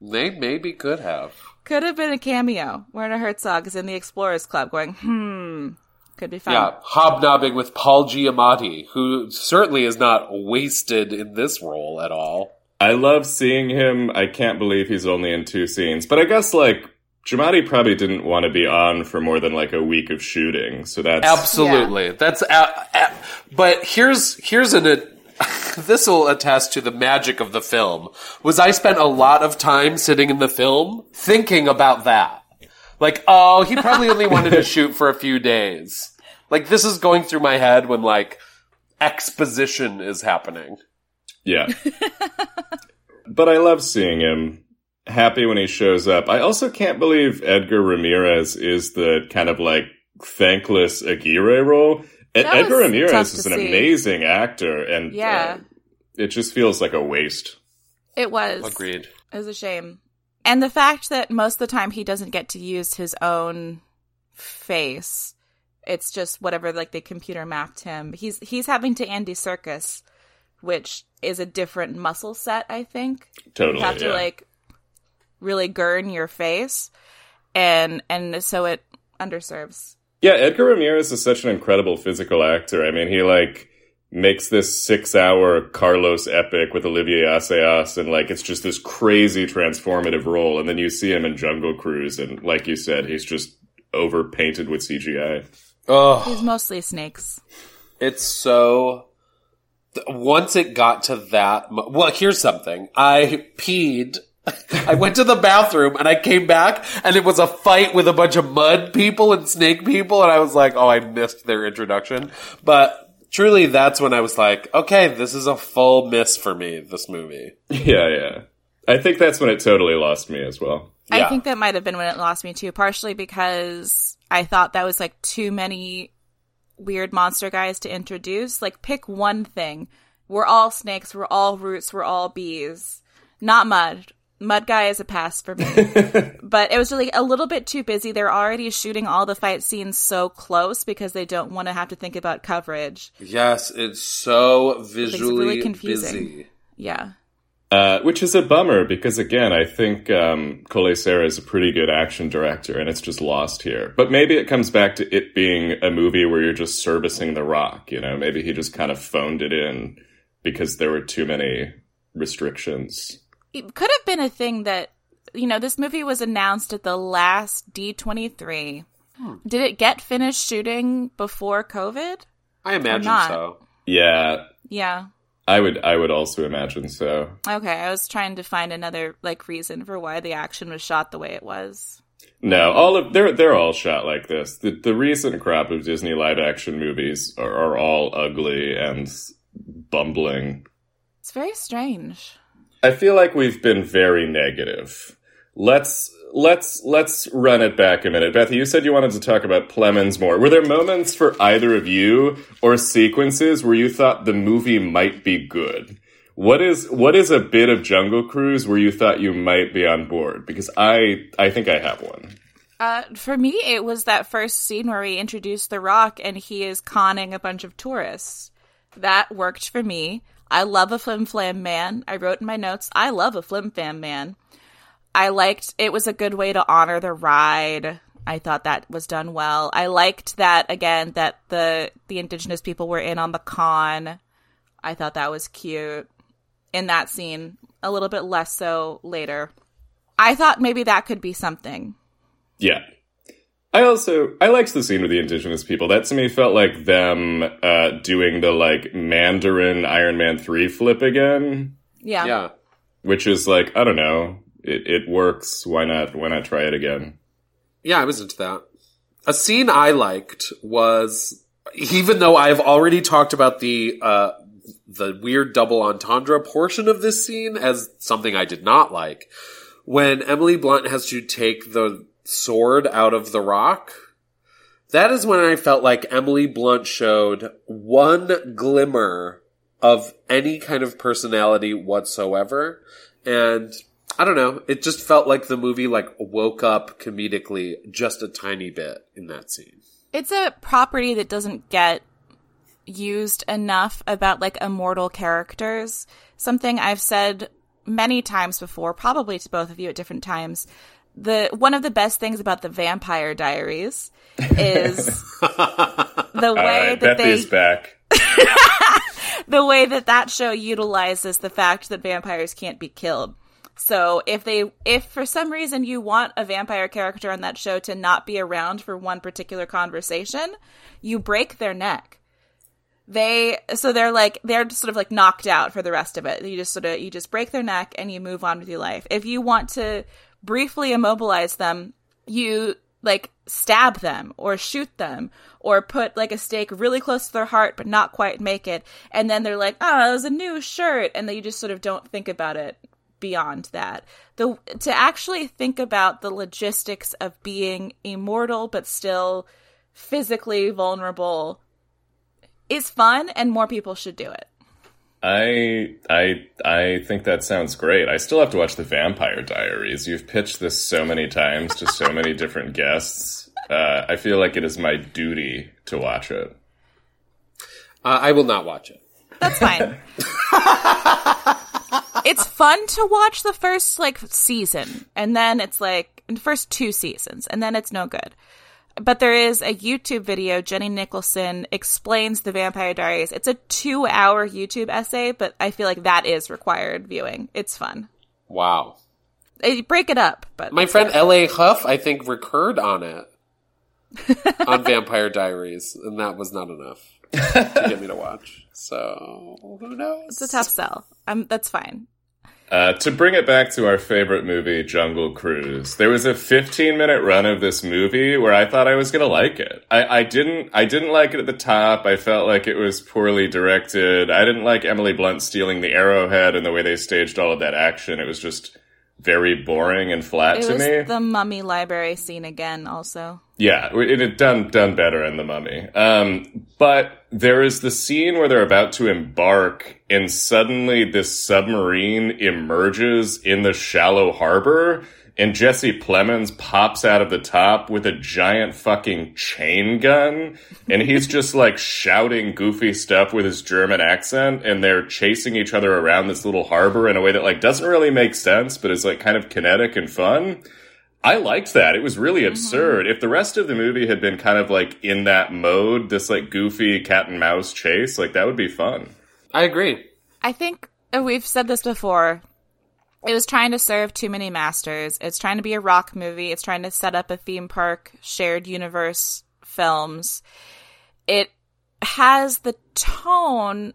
They maybe could have. Could have been a cameo. Werner Herzog is in the Explorers Club going, hmm, could be fun. Yeah, hobnobbing with Paul Giamatti, who certainly is not wasted in this role at all. I love seeing him. I can't believe he's only in two scenes. But I guess, like, Giamatti probably didn't want to be on for more than, like, a week of shooting. So that's. Absolutely, that's. A, a, but here's here's an. This will attest to the magic of the film. Was I spent a lot of time sitting in the film thinking about that? Like, oh, he probably only wanted to shoot for a few days. Like, this is going through my head when like exposition is happening. Yeah. but I love seeing him. Happy when he shows up. I also can't believe Edgar Ramirez is the kind of like thankless Aguirre role. Ed- That Edgar Ramirez is an see. amazing actor, and Yeah. uh, it just feels like a waste. It was. Agreed. It was a shame. And the fact that most of the time he doesn't get to use his own face. It's just whatever like the computer mapped him. He's he's having to Andy Serkis, which is a different muscle set, I think. Totally. You have to yeah. like really gurn your face and and so it underserves. Yeah, Edgar Ramirez is such an incredible physical actor. I mean, he like makes this six-hour Carlos epic with Olivier Assayas, and like it's just this crazy transformative role. And then you see him in Jungle Cruise, and like you said, he's just overpainted with CGI. Oh, He's mostly snakes. It's so. Once it got to that, mo- well, here's something. I peed. I went to the bathroom and I came back and it was a fight with a bunch of mud people and snake people and I was like, oh, I missed their introduction. But truly, that's when I was like, okay, this is a full miss for me. This movie. Yeah, yeah. I think that's when it totally lost me as well. I think that might have been when it lost me too, partially because I thought that was like too many weird monster guys to introduce. Like, pick one thing. We're all snakes, we're all roots, we're all bees. Not mud. Mud guy is a pass for me. but it was really a little bit too busy. They're already shooting all the fight scenes so close because they don't want to have to think about coverage. Yes, it's so visually it's really confusing. busy. Yeah. Uh, which is a bummer because again, I think um, Collet-Serra is a pretty good action director, and it's just lost here. But maybe it comes back to it being a movie where you're just servicing The Rock. You know, maybe he just kind of phoned it in because there were too many restrictions. It could have been a thing that you know this movie was announced at the last d23 did it get finished shooting before covid I imagine so. Yeah, yeah I would. I would also imagine so. okay i was trying to find another like reason for why the action was shot the way it was No, all of they're they're all shot like this. The the recent crop of Disney live action movies are, are all ugly and bumbling. it's very strange I feel like we've been very negative let's let's let's run it back a minute. Bethy, you said you wanted to talk about Plemons more. Were there moments for either of you or sequences where you thought the movie might be good? What is what is a bit of Jungle Cruise where you thought you might be on board? Because I I think I have one. Uh, for me, it was that first scene where we introduced The Rock and he is conning a bunch of tourists. That worked for me. I love a flim flam man. I wrote in my notes, I love a flim flam man. I liked it was a good way to honor the ride. I thought that was done well. I liked that again that the the indigenous people were in on the con. I thought that was cute in that scene. A little bit less so later. I thought maybe that could be something. Yeah. I also I liked the scene with the indigenous people. That to me felt like them uh, doing the like Mandarin Iron Man three flip again. Yeah. Yeah. Which is like I don't know. It it works. Why not? Why not try it again? Yeah, I was into that. A scene I liked was even though I've already talked about the uh the weird double entendre portion of this scene as something I did not like. When Emily Blunt has to take the sword out of the rock, that is when I felt like Emily Blunt showed one glimmer of any kind of personality whatsoever. And I don't know, it just felt like the movie like woke up comedically just a tiny bit in that scene. It's a property that doesn't get used enough about like immortal characters. Something I've said many times before, probably to both of you at different times. The one of the best things about the Vampire Diaries is the way right, that Bethy's they back. the way that that show utilizes the fact that vampires can't be killed. So if they if for some reason you want a vampire character on that show to not be around for one particular conversation, you break their neck. They so they're like they're sort of like knocked out for the rest of it. You just sort of you just break their neck and you move on with your life. If you want to briefly immobilize them, you like stab them or shoot them or put like a stake really close to their heart but not quite make it. And then they're like oh it was a new shirt. And then you just sort of don't think about it beyond that. The to actually think about the logistics of being immortal but still physically vulnerable is fun and more people should do it I I I think that sounds great. I still have to watch the Vampire Diaries. You've pitched this so many times to so many different guests. Uh, I feel like it is my duty to watch it. Uh, I will not watch it. That's fine. it's fun to watch the first like season, and then it's like the first two seasons, and then it's no good. But there is a YouTube video. Jenny Nicholson explains the Vampire Diaries. It's a two-hour YouTube essay, but I feel like that is required viewing. It's fun. Wow. They break it up, but My friend L.A. Huff, I think, recurred on it on Vampire Diaries, and that was not enough to get me to watch. So who knows? it's a tough sell. Um, that's fine. Uh, to bring it back to our favorite movie, Jungle Cruise, there was a 15 minute run of this movie where I thought I was gonna like it. I, I didn't. I didn't like it at the top. I felt like it was poorly directed. I didn't like Emily Blunt stealing the arrowhead and the way they staged all of that action. It was just very boring and flat It to was me. the mummy library scene again, also. Yeah, it had done done better in the Mummy. Um, but there is the scene where they're about to embark, and suddenly this submarine emerges in the shallow harbor, and Jesse Plemons pops out of the top with a giant fucking chain gun, and he's just like shouting goofy stuff with his German accent, and they're chasing each other around this little harbor in a way that like doesn't really make sense, but is like kind of kinetic and fun. I liked that. It was really mm-hmm. absurd. If the rest of the movie had been kind of like in that mode, this like goofy cat and mouse chase, like that would be fun. I agree. I think we've said this before. It was trying to serve too many masters. It's trying to be a rock movie. It's trying to set up a theme park, shared universe films. It has the tone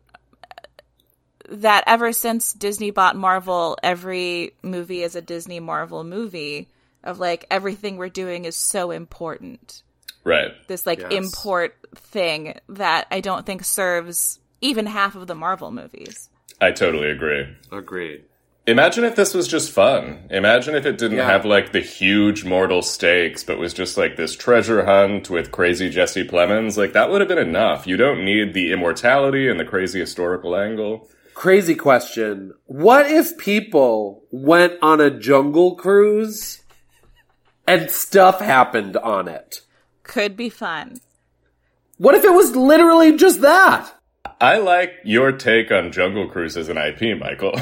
that ever since Disney bought Marvel, every movie is a Disney Marvel movie of like everything we're doing is so important. Right. This like Yes. import thing that I don't think serves even half of the Marvel movies. I totally agree. Agreed. Imagine if this was just fun. Imagine if it didn't Yeah. have like the huge mortal stakes, but was just like this treasure hunt with crazy Jesse Plemons. Like that would have been enough. You don't need the immortality and the crazy historical angle. Crazy question. What if people went on a jungle cruise and stuff happened on it? Could be fun. What if it was literally just that? I like your take on Jungle Cruise as an IP, Michael.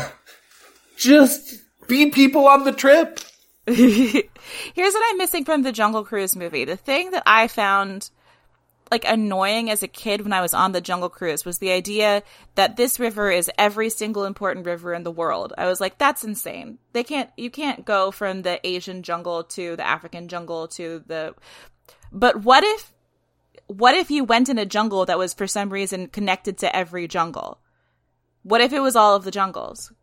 Just be people on the trip. Here's what I'm missing from the Jungle Cruise movie. The thing that I found like annoying as a kid when I was on the Jungle Cruise was the idea that this river is every single important river in the world. I was like, that's insane. They can't, you can't go from the Asian jungle to the African jungle to the. But what if, what if you went in a jungle that was for some reason connected to every jungle? What if it was all of the jungles?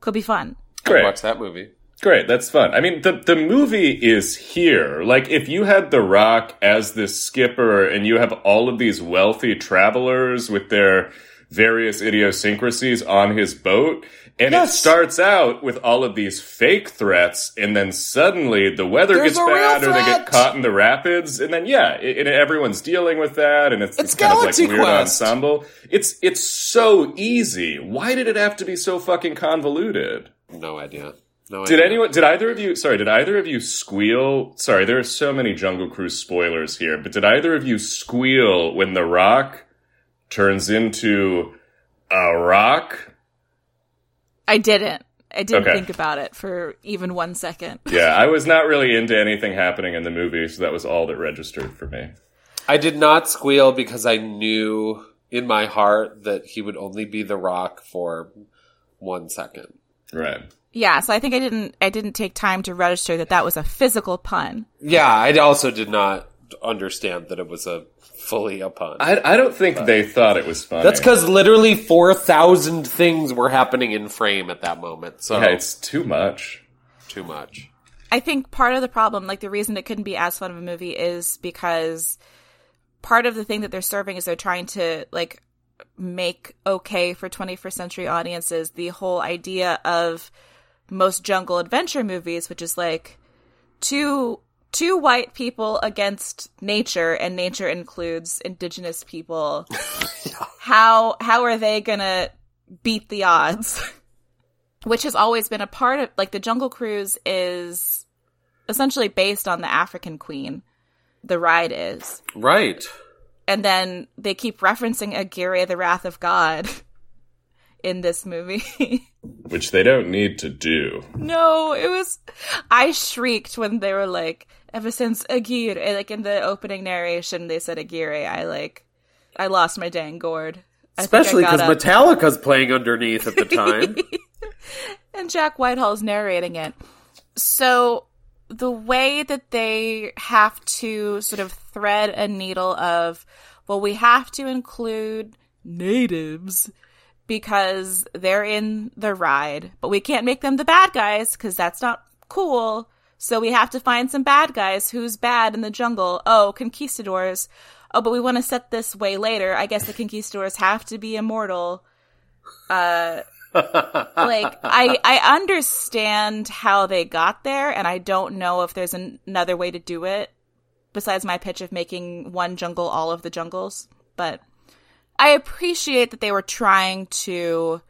Could be fun. Great. Watch that movie. Great, that's fun. I mean, the the movie is here. Like, if you had The Rock as this skipper, and you have all of these wealthy travelers with their various idiosyncrasies on his boat, and Yes. it starts out with all of these fake threats, and then suddenly the weather There's gets a real bad, or they get caught in the rapids, and then yeah, i- and everyone's dealing with that, and it's, It's it's kind of like Galaxy weird Quest. ensemble. It's it's so easy. Why did it have to be so fucking convoluted? No idea. No Did idea. anyone? Did either of you? Sorry, did either of you squeal? Sorry, there are so many Jungle Cruise spoilers here, but did either of you squeal when the Rock turns into a rock? I didn't. I didn't Okay. think about it for even one second. Yeah, I was not really into anything happening in the movie, so that was all that registered for me. I did not squeal because I knew in my heart that he would only be the rock for one second. Right. Yeah, so I think I didn't I didn't take time to register that that was a physical pun. Yeah, I also did not understand that it was a fully a pun. I, I don't think they thought it was funny. That's because literally 4,000 things were happening in frame at that moment. So, yeah, it's too much. too much. I think part of the problem, like the reason it couldn't be as fun of a movie is because part of the thing that they're serving is they're trying to like make okay for 21st century audiences the whole idea of most jungle adventure movies, which is like two two white people against nature and nature includes indigenous people. How how are they going to beat the odds? Which has always been a part of like the Jungle Cruise is essentially based on the African Queen. The ride is. Right. And then they keep referencing Aguirre, the Wrath of God in this movie. Which they don't need to do. no, it was. I shrieked when they were like, ever since Aguirre, eh, like in the opening narration, they said Aguirre. I like, I lost my dang gourd. I Especially because. Metallica's playing underneath at the time. and Jack Whitehall's narrating it. So the way that they have to sort of thread a needle of, well, we have to include natives because they're in the ride, but we can't make them the bad guys because that's not cool. So we have to find some bad guys. Who's bad in the jungle? Oh, conquistadors. Oh, but we want to set this way later. I guess the conquistadors have to be immortal. Uh, like I I understand how they got there, and I don't know if there's an- another way to do it besides my pitch of making one jungle all of the jungles. But I appreciate that they were trying to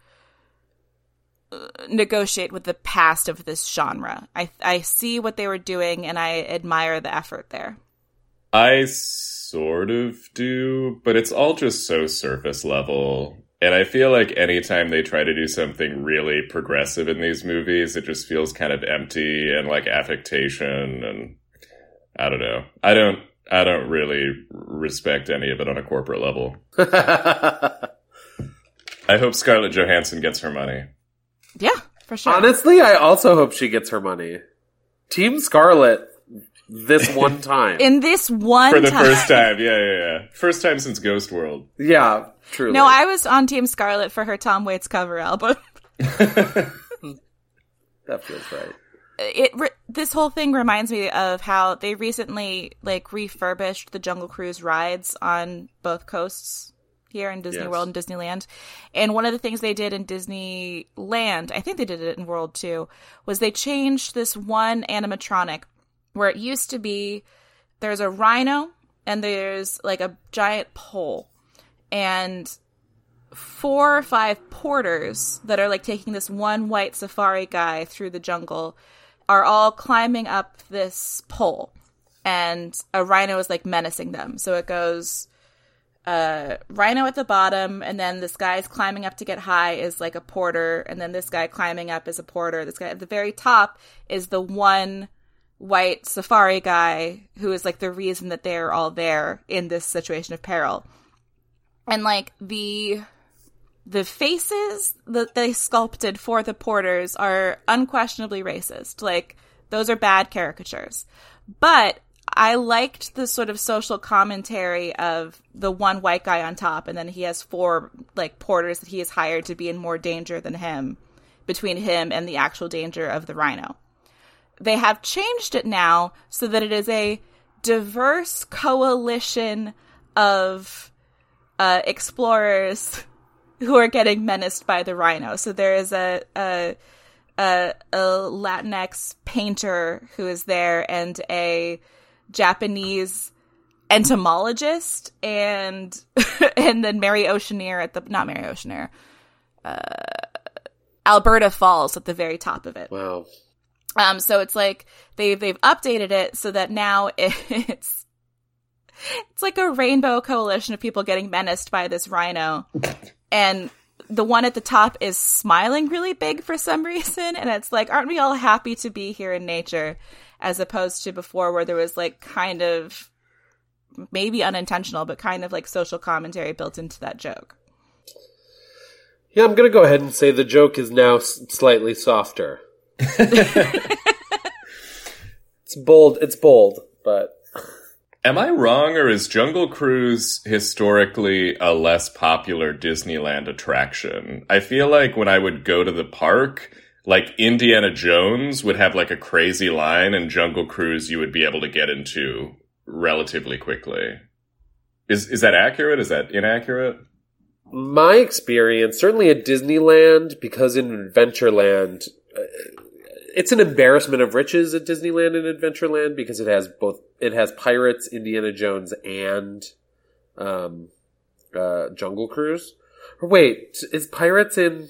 uh, negotiate with the past of this genre. I I see what they were doing, and I admire the effort there. I sort of do, but it's all just so surface level. And I feel like anytime they try to do something really progressive in these movies, it just feels kind of empty and like affectation and I don't know. I don't I don't really respect any of it on a corporate level. I hope Scarlett Johansson gets her money. Yeah, for sure. Honestly, I also hope she gets her money. Team Scarlett this one time. in this one For the time- first time, yeah, yeah, yeah. First time since Ghost World. yeah, truly. No, I was on Team Scarlett for her Tom Waits cover album. that feels right. It re- this whole thing reminds me of how they recently like refurbished the Jungle Cruise rides on both coasts here in Disney Yes. World and Disneyland. And one of the things they did in Disneyland, I think they did it in World too, was they changed this one animatronic where it used to be there's a rhino and there's like a giant pole. And four or five porters that are like taking this one white safari guy through the jungle are all climbing up this pole and a rhino is like menacing them. So it goes uh rhino at the bottom and then this guy's climbing up to get high is like a porter and then this guy climbing up is a porter. This guy at the very top is the one white safari guy who is like the reason that they're all there in this situation of peril. And like the the faces that they sculpted for the porters are unquestionably racist. Like those are bad caricatures. But I liked the sort of social commentary of the one white guy on top and then he has four like porters that he has hired to be in more danger than him between him and the actual danger of the rhino. They have changed it now so that it is a diverse coalition of uh, explorers who are getting menaced by the rhino. So there is a a, a a Latinx painter who is there, and a Japanese entomologist, and and then Mary Oceaneer at the not Mary Oceaneer, uh, Alberta Falls at the very top of it. Wow. Um, so it's like they've they've updated it so that now it's it's like a rainbow coalition of people getting menaced by this rhino, and the one at the top is smiling really big for some reason, and it's like, aren't we all happy to be here in nature, as opposed to before where there was like kind of maybe unintentional, but kind of like social commentary built into that joke. Yeah, I'm gonna go ahead and say the joke is now s- slightly softer. it's bold. It's bold, but Am I wrong, or is Jungle Cruise historically a less popular Disneyland attraction? I feel like when I would go to the park, like Indiana Jones would have like a crazy line, and Jungle Cruise you would be able to get into relatively quickly. Is is that accurate? Is that inaccurate? my experience, certainly at Disneyland, because in Adventureland, uh, it's an embarrassment of riches at Disneyland and Adventureland because it has both. It has Pirates, Indiana Jones, and um, uh, Jungle Cruise. Or wait, is Pirates in?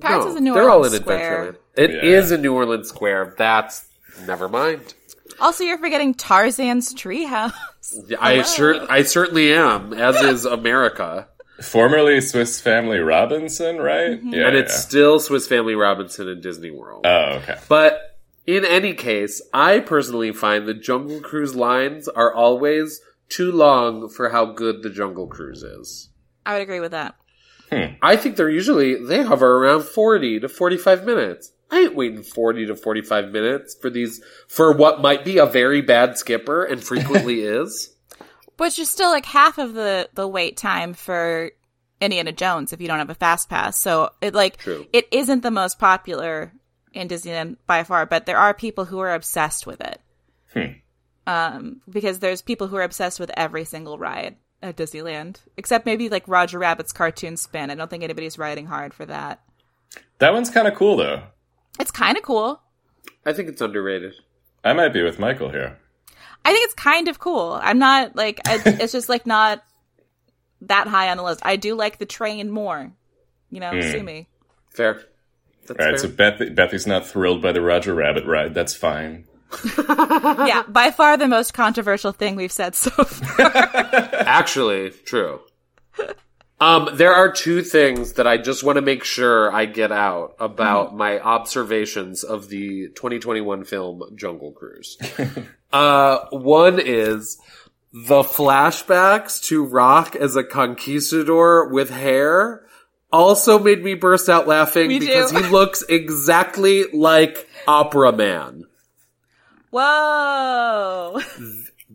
Pirates no, is in New Orleans Square. they're all in Square. Adventureland. It Yeah. is in New Orleans Square. That's never mind. Also, you're forgetting Tarzan's treehouse. I sure, I certainly am. As is America, Formerly Swiss Family Robinson, right? Mm-hmm. Yeah, and it's yeah. still Swiss Family Robinson in Disney World. Oh, okay. But in any case, I personally find the Jungle Cruise lines are always too long for how good the Jungle Cruise is. I would agree with that. Hmm. I think they're usually they hover around 40 to 45 minutes. I ain't waiting 40 to 45 minutes for these for what might be a very bad skipper and frequently is. But you're still like half of the the wait time for Indiana Jones if you don't have a fast pass. So it like True. it isn't the most popular in Disneyland by far, but there are people who are obsessed with it. Um, because there's people who are obsessed with every single ride at Disneyland, except maybe like Roger Rabbit's cartoon spin. I don't think anybody's riding hard for that. That one's kind of cool though. It's kind of cool. I think it's underrated. I might be with Michael here. I think it's kind of cool. I'm not like I, it's just like not that high on the list. I do like the train more. You know, hmm. sue me. Fair. That's All right, fair. so Beth, Bethy's not thrilled by the Roger Rabbit ride. That's fine. yeah, by far the most controversial thing we've said so far. Actually, true. Um, there are two things that I just want to make sure I get out about my observations of the 2021 film Jungle Cruise. uh, one is the flashbacks to Rock as a conquistador with hair also made me burst out laughing Me because he looks exactly like Opera Man. Whoa.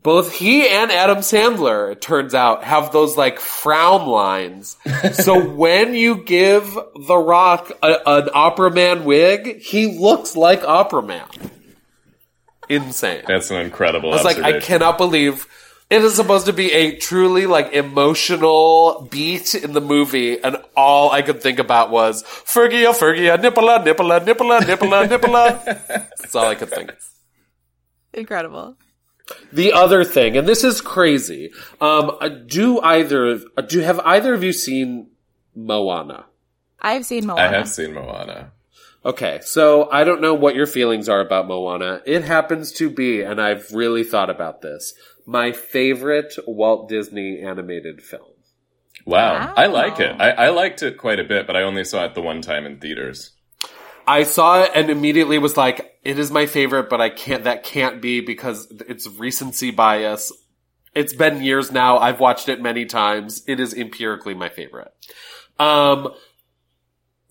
Both he and Adam Sandler, it turns out, have those like frown lines. so when you give The Rock a, an Opera Man wig, he looks like Opera Man. Insane. That's an incredible I was like, I cannot believe. It is supposed to be a truly like emotional beat in the movie, and all I could think about was Fergie, oh, Fergia, Nippola, Nippola, Nippola, Nippola, Nippola. That's all I could think. Incredible. The other thing, and this is crazy. Um, uh, do either uh, do have either of you seen Moana? I've seen Moana. I have seen Moana. Okay, so I don't know what your feelings are about Moana. It happens to be, and I've really thought about this, my favorite Walt Disney animated film. Wow. Wow. I like it. I, I liked it quite a bit, but I only saw it the one time in theaters. I saw it and immediately was like, it is my favorite, but I can't, that can't be because it's recency bias. It's been years now. I've watched it many times. It is empirically my favorite. Um,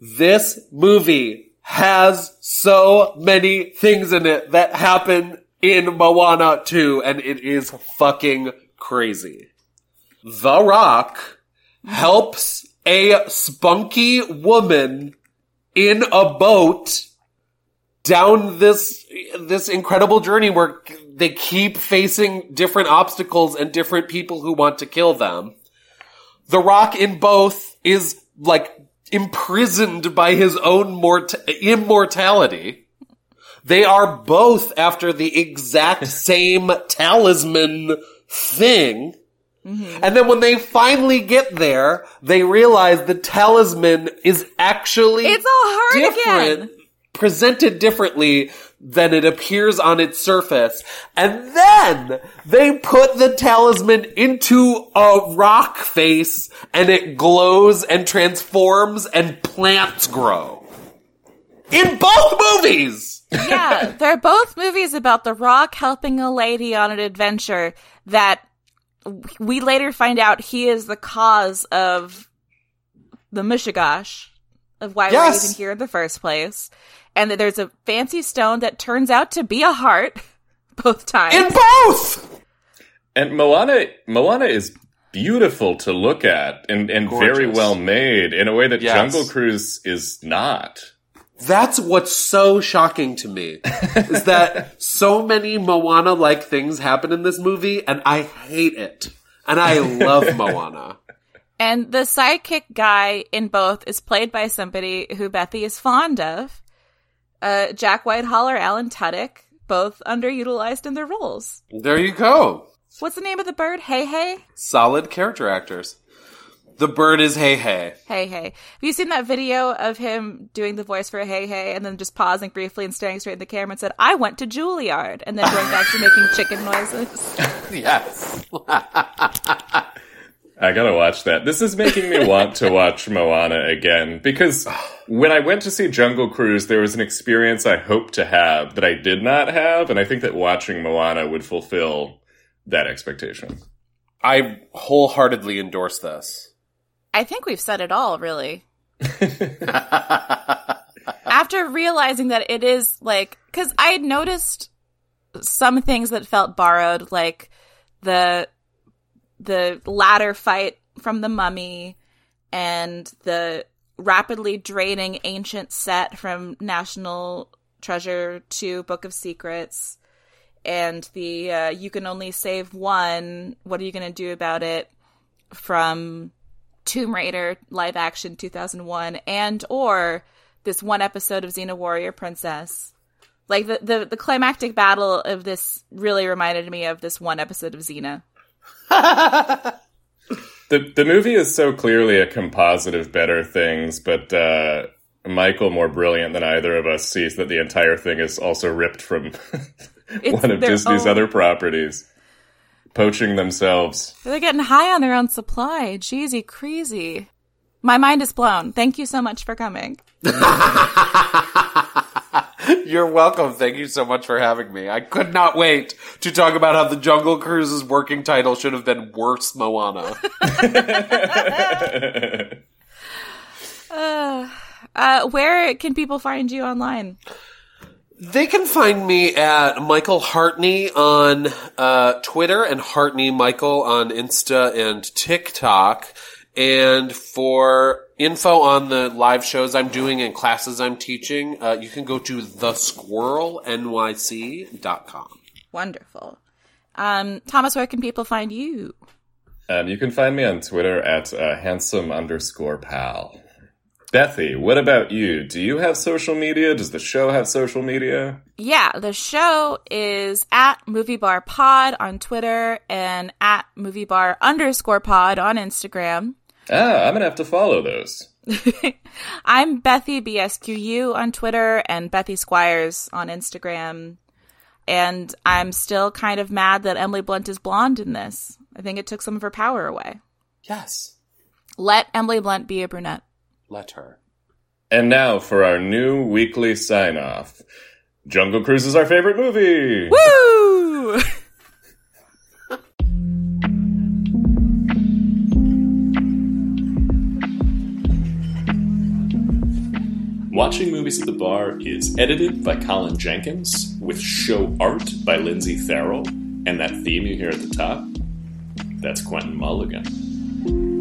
this movie has so many things in it that happen in Moana 2 and it is fucking crazy. The Rock helps a spunky woman in a boat down this this incredible journey where they keep facing different obstacles and different people who want to kill them. The Rock in both is like imprisoned by his own mort- immortality. They are both after the exact same talisman thing. And then when they finally get there, they realize the talisman is actually It's all hard again. presented differently than it appears on its surface. And then they put the talisman into a rock face and it glows and transforms and plants grow. In both movies! yeah, they're both movies about The Rock helping a lady on an adventure that we later find out he is the cause of the Mishigash, of why Yes. we're even here in the first place. And that there's a fancy stone that turns out to be a heart both times. In both! And Moana, Moana is beautiful to look at and, and very well made in a way that Yes. Jungle Cruise is not. That's what's so shocking to me is that so many Moana like things happen in this movie and I hate it. And I love Moana. And the sidekick guy in both is played by somebody who Bethy is fond of. Uh, Jack Whitehall or Alan Tudyk, both underutilized in their roles. There you go. What's the name of the bird? Heihei? Solid character actors. The bird is Heihei. Hey Hey. Have you seen that video of him doing the voice for Heihei and then just pausing briefly and staring straight at the camera and said, I went to Juilliard and then going back to making chicken noises? Yes. I gotta watch that. This is making me want to watch Moana again because when I went to see Jungle Cruise, there was an experience I hoped to have that I did not have, and I think that watching Moana would fulfill that expectation. I wholeheartedly endorse this. I think we've said it all, really. After realizing that it is like, because I had noticed some things that felt borrowed, like the the ladder fight from the Mummy and the rapidly draining ancient set from National Treasure to Book of Secrets, and the uh, you can only save one. What are you going to do about it? From Tomb Raider live action 2001 and or this one episode of Xena Warrior Princess. Like the, the the climactic battle of this really reminded me of this one episode of Xena. The the movie is so clearly a composite of better things, but uh, Michael, more brilliant than either of us, sees that the entire thing is also ripped from one of Disney's own- other properties, poaching themselves. They're getting high on their own supply. Jeezy crazy. My mind is blown. Thank you so much for coming. You're welcome. Thank you so much for having me. I could not wait to talk about how the Jungle Cruise's working title should have been Worse Moana. Uh, where can people find you online? They can find me at Michael Hartney on uh, Twitter and Hartney Michael on Insta and TikTok. And for info on the live shows I'm doing and classes I'm teaching, uh, you can go to thesquirrelnyc.com. Wonderful. Um, Thomas, where can people find you? Um, you can find me on Twitter at uh, handsome underscore pal. Bethy, what about you? Do you have social media? Does the show have social media? Yeah, the show is at Movie Bar Pod on Twitter and at Movie Bar underscore pod on Instagram. Ah, I'm gonna have to follow those. I'm Bethy BSQU on Twitter and Bethy Squires on Instagram. And I'm still kind of mad that Emily Blunt is blonde in this. I think it took some of her power away. Yes. Let Emily Blunt be a brunette. Let her. And now for our new weekly sign off. Jungle Cruise is our favorite movie! Woo! Watching Movies at the Bar is edited by Colin Jenkins, with show art by Lindsay Farrell, and that theme you hear at the top, that's Quentin Mulligan.